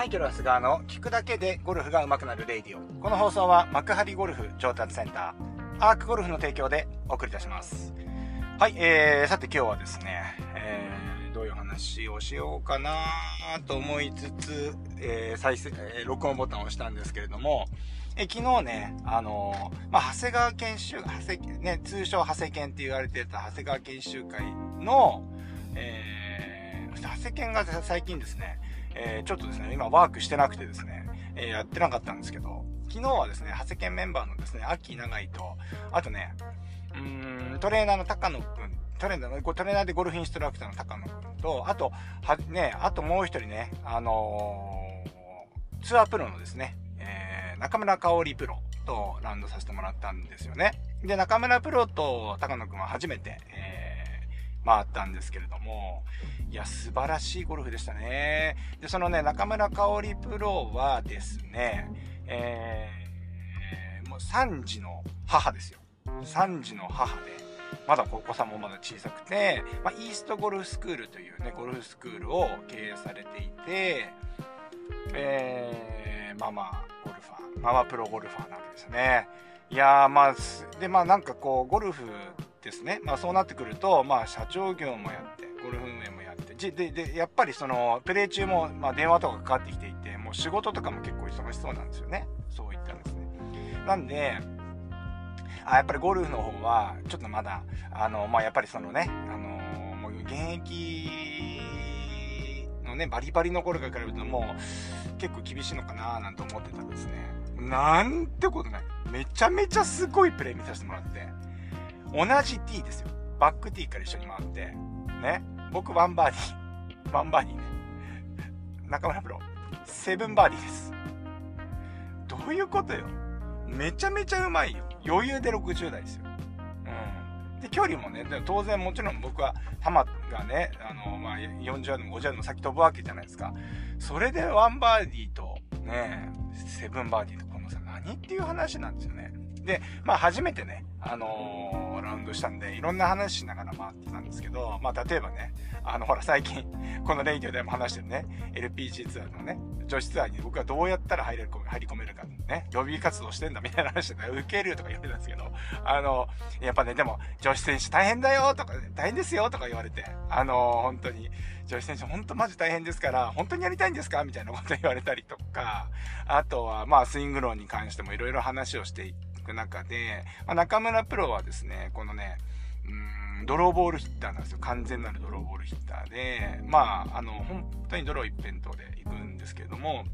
マイケル・ハスガーの聞くだけでゴルフが上手くなるレイディオ。この放送は幕張ゴルフ上達センター、アークゴルフの提供でお送りいたします。はい、えー、さて今日はですね、えー、どういう話をしようかなと思いつつ、えー、再生、えー、録音ボタンを押したんですけれども、え昨日ね、あのー、まあ、長谷川研修、長谷、ね、通称長谷研って言われてた長谷川研修会の、えー、長谷研が最近ですね、えー、ちょっとですね、今ワークしてなくてですね、えー、やってなかったんですけど、昨日はですね、長谷研メンバーのですね、秋長井と、あとね、うーん、トレーナーの高野くん、トレーナーの、トレーナーでゴルフインストラクターの高野くんと、あと、は、ね、あともう一人ね、あのー、ツアープロのですね、えー、中村香織プロとラウンドさせてもらったんですよね。で、中村プロと高野くんは初めて、えー、回ったんですけれども、いや、素晴らしいゴルフでしたね。で、そのね、中村香織プロはですね、えー、もう3児の母ですよ。3児の母で、まだお子さんもまだ小さくて、まあ、イーストゴルフスクールというね、ゴルフスクールを経営されていて、えー、ママゴルファー、ママプロゴルファーなわけですね。いやー、まあ、で、まあなんかこう、ゴルフですね。まあそうなってくると、まあ社長業もやって、ゴルフ運営もやって、で、で、やっぱりその、プレイ中も、まあ電話とかかかってきていて、もう仕事とかも結構忙しそうなんですよね。そういったんですね。なんで、あやっぱりゴルフの方は、ちょっとまだ、あの、まあ、やっぱりそのね、あのもう現役のね、バリバリの頃から比べるともう、結構厳しいのかななんて思ってたんですね。なんてことない。めちゃめちゃすごいプレイ見させてもらって、同じ T ですよ。バック T から一緒に回って、ね。僕ワンバーディー。ワンバーディーね。中村プロ、セブンバーディーです。どういうことよ。めちゃめちゃうまいよ。余裕で60代ですよ。うん。で、距離もね、当然もちろん僕は、球がね、あの、まあ、40ヤードも50ヤードも先飛ぶわけじゃないですか。それでワンバーディーと、ね、セブンバーディーとこのさ、何っていう話なんですよね。で、まあ初めてね、あのー、ラウンドしたんで、いろんな話しながら回ってたんですけど、まあ例えばね、あの、ほら最近、このレイディオでも話してるね、LPG ツアーのね、女子ツアーに僕はどうやったら入れる、入り込めるかね、ロビー活動してんだみたいな話で、受けるとか言われたんですけど、あの、やっぱね、でも、女子選手大変だよとか、大変ですよとか言われて、あの、本当に、女子選手本当マジ大変ですから、本当にやりたいんですか？みたいなこと言われたりとか、あとは、まあ、スイング論に関してもいろいろ話をしていてく中で、まあ、中村プロはですね、このね、うん、ドローボールヒッターなんですよ。完全なるドローボールヒッターで、まあ、あの、本当にドロー一辺倒で行くんですけれども、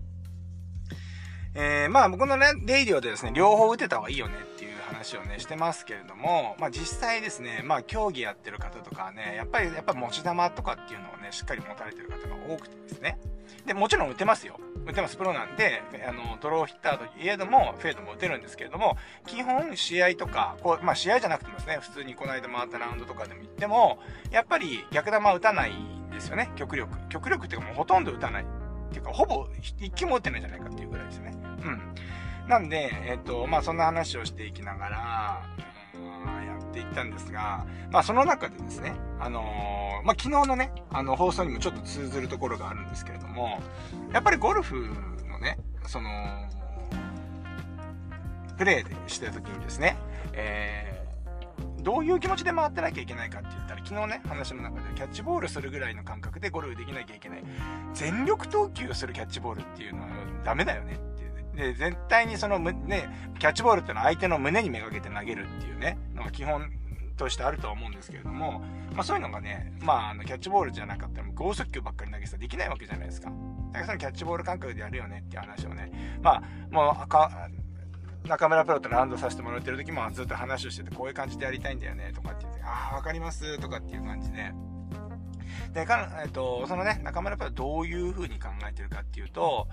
えー、まあ僕のね、レイディオでですね、両方打てた方がいいよねっていう話をね、してますけれども、まあ実際ですね、まあ競技やってる方とかね、やっぱり、やっぱ持ち玉とかっていうのをね、しっかり持たれてる方が多くてですね。で、もちろん打てますよ。打てます。プロなんで、あの、ドローヒッターといえども、フェードも打てるんですけれども、基本試合とか、こう、まあ試合じゃなくてもですね、普通にこの間回ったラウンドとかでも行っても、やっぱり逆球打たないんですよね、極力。極力っていうかもうほとんど打たない。っていうか、ほぼ一球も打ってないんじゃないかっていうぐらいですね。うん。なんで、えっ、と、まあそんな話をしていきながら、やっていったんですが、まあその中でですね、あのー、まあ昨日のね、あの放送にもちょっと通ずるところがあるんですけれども、やっぱりゴルフのね、その、プレイでしてる時にですね、えー、どういう気持ちで回ってなきゃいけないかって言ったら、昨日ね、話の中でキャッチボールするぐらいの感覚でゴルフできなきゃいけない。全力投球するキャッチボールっていうのはダメだよねで、絶対にその、ね、キャッチボールってのは相手の胸にめがけて投げるっていうね、のが基本としてあるとは思うんですけれども、まあそういうのがね、まああの、キャッチボールじゃなかったら剛速球ばっかり投げてたらできないわけじゃないですか。だからそのキャッチボール感覚でやるよねっていう話をね、まあ、もう、か、中村プロとランドさせてもらってる時もずっと話をしてて、こういう感じでやりたいんだよね、とかって言って、ああ、わかります、とかっていう感じで、で、かえっと、そのね、中村プロはどういう風に考えてるかっていうと、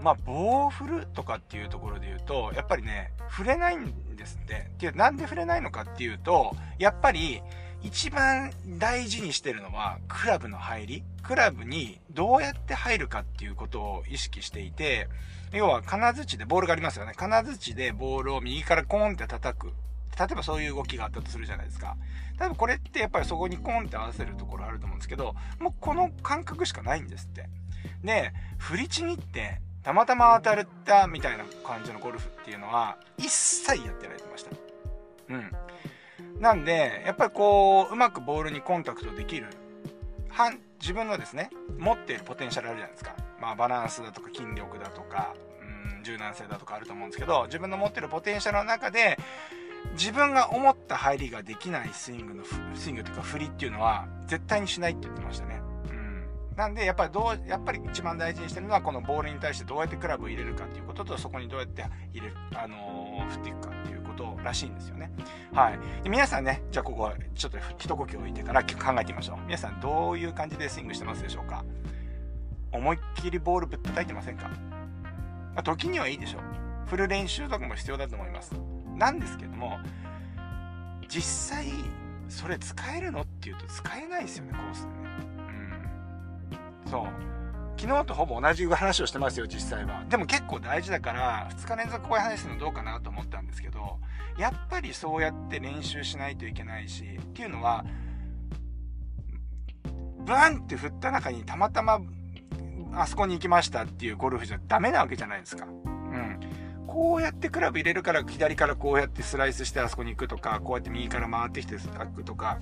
まあ、棒を振るとかっていうところで言うと、やっぱりね、触れないんですって。で、なんで触れないのかっていうと、やっぱり、一番大事にしてるのは、クラブの入り。クラブにどうやって入るかっていうことを意識していて、要は金槌でボールがありますよね。金槌でボールを右からコーンって叩く。例えばそういう動きがあったとするじゃないですか。多分これってやっぱりそこにコーンって合わせるところあると思うんですけど、もうこの感覚しかないんですって。で、振りちぎって、たまたま当たるったみたいな感じのゴルフっていうのは、一切やってられてました。うん。なんで、やっぱりこう、うまくボールにコンタクトできる、自分のですね、持っているポテンシャルあるじゃないですか。まあ、バランスだとか筋力だとか、うん、柔軟性だとかあると思うんですけど、自分の持ってるポテンシャルの中で、自分が思った入りができないスイングの、スイングというか振りっていうのは、絶対にしないって言ってましたね。なんで、やっぱりどう、やっぱり一番大事にしてるのは、このボールに対してどうやってクラブを入れるかっていうことと、そこにどうやって入れる、あのー、振っていくかっていうことらしいんですよね。はい。で皆さんね、じゃあここはちょっと一呼吸置いてから考えてみましょう。皆さんどういう感じでスイングしてますでしょうか？思いっきりボールぶったたいてませんか、まあ、時にはいいでしょう。振る練習とかも必要だと思います。なんですけども、実際、それ使えるのっていうと使えないですよね、コースでね。そう。昨日とほぼ同じ話をしてますよ、実際は。でも結構大事だから、2日連続こういう話するのどうかなと思ったんですけど、やっぱりそうやって練習しないといけないし、っていうのは、ブーンって振った中にたまたまあそこに行きましたっていうゴルフじゃダメなわけじゃないですか。うん。こうやってクラブ入れるから左からこうやってスライスしてあそこに行くとか、こうやって右から回ってきてスタックとか、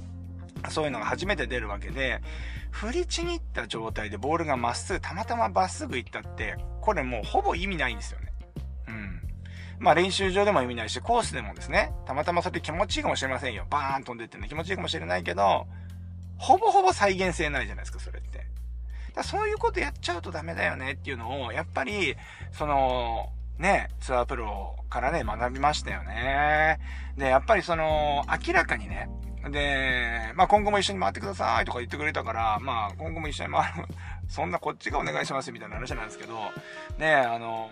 そういうのが初めて出るわけで、振りちぎった状態でボールがまっすぐ、たまたままっすぐ行ったって、これもうほぼ意味ないんですよね。うん。まあ練習場でも意味ないし、コースでもですね、たまたまそれ気持ちいいかもしれませんよ。バーン飛んでってね、気持ちいいかもしれないけど、ほぼほぼ再現性ないじゃないですか、それって。だそういうことやっちゃうとダメだよねっていうのを、やっぱり、その、ね、ツアープロからね、学びましたよね。で、やっぱりその、明らかにね、で、まあ今後も一緒に回ってくださいとか言ってくれたから、まあ今後も一緒に回る、そんなこっちがお願いしますみたいな話なんですけど、ね、あの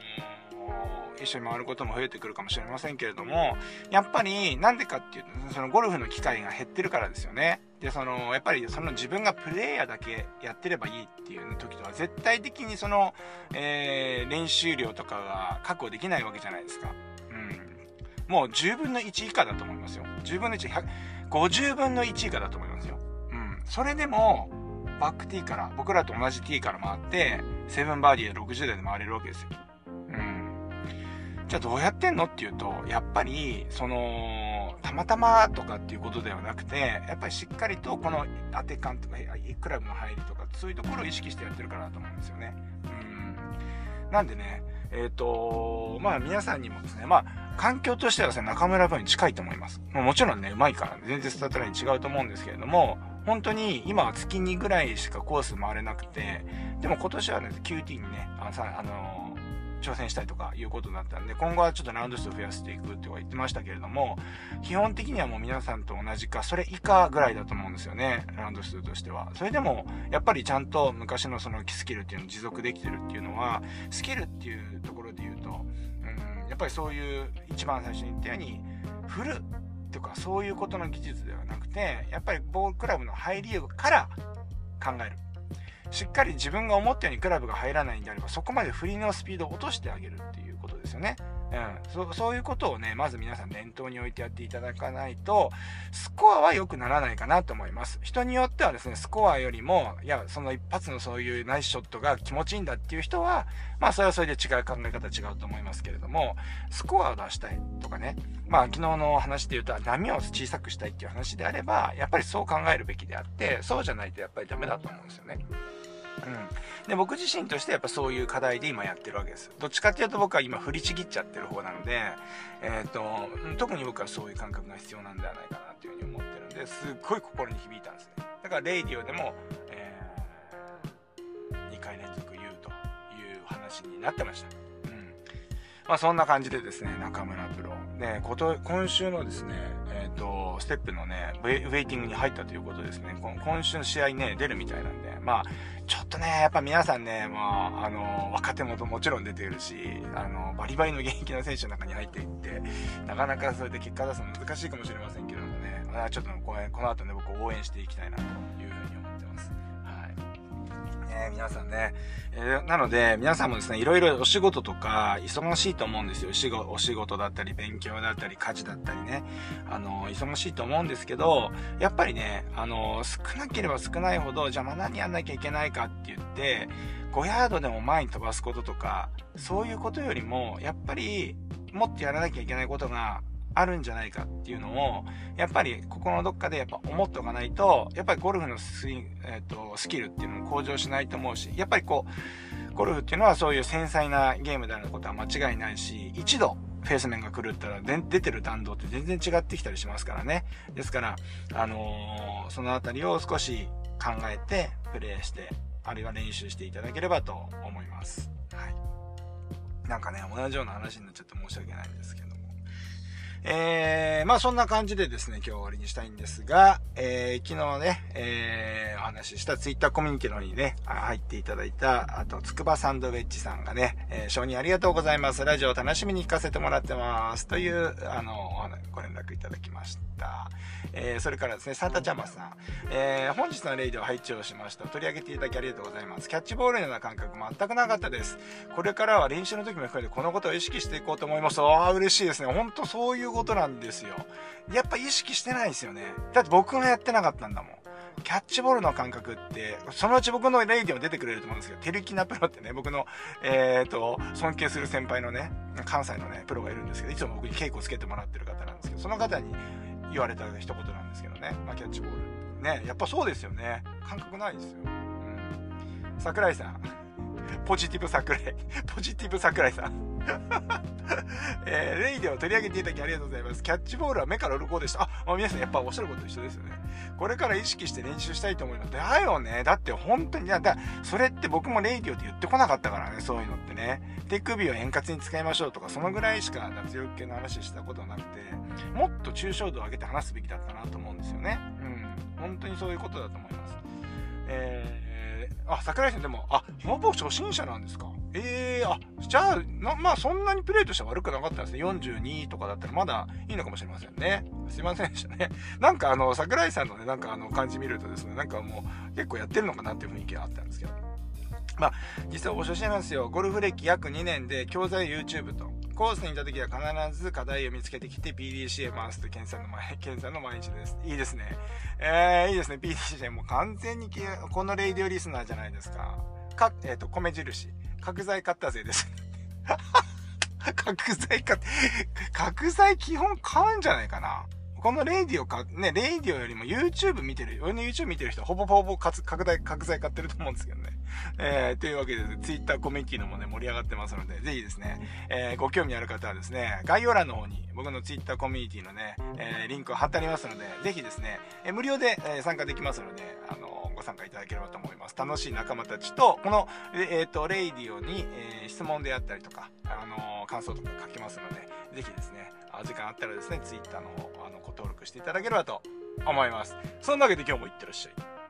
一緒に回ることも増えてくるかもしれませんけれども、やっぱりなんでかっていうと、そのゴルフの機会が減ってるからですよね。で、その、やっぱりその自分がプレイヤーだけやってればいいっていう時とは絶対的にその、えー、練習量とかが確保できないわけじゃないですか。うん。もう10分の1以下だと思いますよ。10分の1、50分の1以下だと思いますよ。うん。それでも、バックティーから、僕らと同じティーから回って、7バーディーで60代で回れるわけですよ。うんじゃあどうやってんのっていうと、やっぱり、その、たまたまとかっていうことではなくて、やっぱりしっかりとこの当て感とか、クラブの入りとか、そういうところを意識してやってるかなと思うんですよね。うん。なんでね、えっ、ー、と、まあ皆さんにもですね、まあ、環境としてはですね、中村文に近いと思います。もちろんね、うまいから、全然スタートライン違うと思うんですけれども、本当に今は月2ぐらいしかコース回れなくて、でも今年はね、QT にね、あのさ、あの挑戦したいとかいうことになったんで、今後はちょっとラウンド数を増やしていくっては言ってましたけれども、基本的にはもう皆さんと同じか、それ以下ぐらいだと思うんですよね、ラウンド数としては。それでも、やっぱりちゃんと昔のそのスキルっていうのを持続できてるっていうのは、スキルっていうところで言うと、うん、やっぱりそういう一番最初に言ったように、振るとかそういうことの技術ではなくて、やっぱりボールクラブの入りから考える。しっかり自分が思ったようにクラブが入らないんであれば、そこまで振りのスピードを落としてあげるっていうことですよね。うん、そういうことをね、まず皆さん念頭に置いてやっていただかないと、スコアは良くならないかなと思います。人によってはですね、スコアよりも、いや、その一発のそういうナイスショットが気持ちいいんだっていう人は、まあそれはそれで違う考え方違うと思いますけれども、スコアを出したいとかね、まあ昨日の話で言うと波を小さくしたいっていう話であれば、やっぱりそう考えるべきであって、そうじゃないとやっぱりダメだと思うんですよね。うん。で、僕自身としてやっぱそういう課題で今やってるわけです。どっちかっていうと僕は今振りちぎっちゃってる方なので、え、ー、と、特に僕はそういう感覚が必要なんではないかなっていうふうに思ってるんで、すっごい心に響いたんですね。だからレイディオでも、えー、2回連続言うという話になってました。うんまあそんな感じでですね、中村プロ。ね、こと、今週のですね、えっ、ー、と、ステップのねウェ、ウェイティングに入ったということですね。今週の試合ね、出るみたいなんで、まあ、ちょっとね、やっぱ皆さんね、まあ、あの、若手ももちろん出てるし、あの、バリバリの現役の選手の中に入っていって、なかなかそれで結果出すの難しいかもしれませんけれどもね、まあ、ちょっとこのこの後ね、僕応援していきたいなというふうに思います。ね、皆さんね。えー、なので、皆さんもですね、いろいろお仕事とか、忙しいと思うんですよ。お仕事だったり、勉強だったり、家事だったりね。あの、忙しいと思うんですけど、やっぱりね、あの、少なければ少ないほど、じゃあまあ何やんなきゃいけないかって言って、5ヤードでも前に飛ばすこととか、そういうことよりも、やっぱり、もっとやらなきゃいけないことがあるんじゃないかっていうのを、やっぱりここのどっかでやっぱ思っておかないと、やっぱりゴルフのス,、えーと、スキルっていうのも向上しないと思うし、やっぱりこう、ゴルフっていうのはそういう繊細なゲームであることは間違いないし、一度フェース面が狂ったら出てる弾道って全然違ってきたりしますからね。ですから、あのー、そのあたりを少し考えてプレイして、あるいは練習していただければと思います。はい。なんかね、同じような話になっちゃって申し訳ないんですけど。えー、まあそんな感じでですね、今日終わりにしたいんですが、えー、昨日ね、えー、お話ししたツイッターコミュニティのにね、入っていただいた、あと、つくばサンドウェッジさんがね、えー、承認ありがとうございます。ラジオ楽しみに聞かせてもらってます。という、あの、ご連絡いただきました。えー、それからですね、サンタジャマさん。えー、本日のレイディを拝聴しました。取り上げていただきありがとうございます。キャッチボールのような感覚全くなかったです。これからは練習の時も含めてこのことを意識していこうと思います。ああ、嬉しいですね。ほんとそういうことなんですよ。やっぱ意識してないですよね。だって僕がやってなかったんだもん。キャッチボールの感覚って、そのうち僕のレイディも出てくれると思うんですけど、テルキナプロってね、僕の、えっ、ー、と、尊敬する先輩のね、関西のね、プロがいるんですけど、いつも僕に稽古つけてもらってる方なんですけど、その方に言われた一言なんですけどね、まあ、キャッチボール。ね、やっぱそうですよね。感覚ないですよ。うん。桜井さん。ポジティブ桜井。ポジティブ桜井さん。えー、レイディを取り上げていただきありがとうございます。キャッチボールは目から鱗でした。あ、まあ、皆さんやっぱおっしゃること一緒ですよね。これから意識して練習したいと思います。だよね。だって本当に、だ、それって僕もレイディオって言ってこなかったからね、そういうのってね。手首を円滑に使いましょうとか、そのぐらいしか脱力系の話したことなくて、もっと抽象度を上げて話すべきだったなと思うんですよね。うん。本当にそういうことだと思います。えー、あ、桜井さんでも、あ、ほぼ初心者なんですか？ええー、あ、じゃあ、まあそんなにプレイとしては悪くなかったんですね。42とかだったらまだいいのかもしれませんね。すいませんでしたね。なんかあの、桜井さんのね、なんかあの感じ見るとですね、なんかもう結構やってるのかなっていう雰囲気があったんですけど。まあ、実はお初心なんですよ。ゴルフ歴約2年で教材 YouTube と。コースにいた時は必ず課題を見つけてきて PDCA 回すと、ケンさんの前、ケンさんの毎日です。いいですね。えー、いいですね。PDCA もう完全にこのレイディオリスナーじゃないですか。か、えっ、ー、と、米印。角材買ったぜです。角材買って、角材基本買うんじゃないかな。このレイディオか、ね、レイディオよりも YouTube 見てる、俺の YouTube 見てる人はほぼほぼ角材、角材買ってると思うんですけどね。えー、というわけで、Twitter コミュニティのもね、盛り上がってますので、ぜひですね、えー、ご興味ある方はですね、概要欄の方に僕の Twitter コミュニティのね、えー、リンクを貼ってありますので、ぜひですね、えー、無料で、えー、参加できますので、あのご参加いただければと思います。楽しい仲間たちと、この、えっ、ー、と、レイディオに、えー、質問であったりとか、あのー、感想とか書きますので、ぜひですね、時間あったらですね、Twitter の方、あの、ご登録していただければと思います。そんなわけで今日もいってらっしゃい。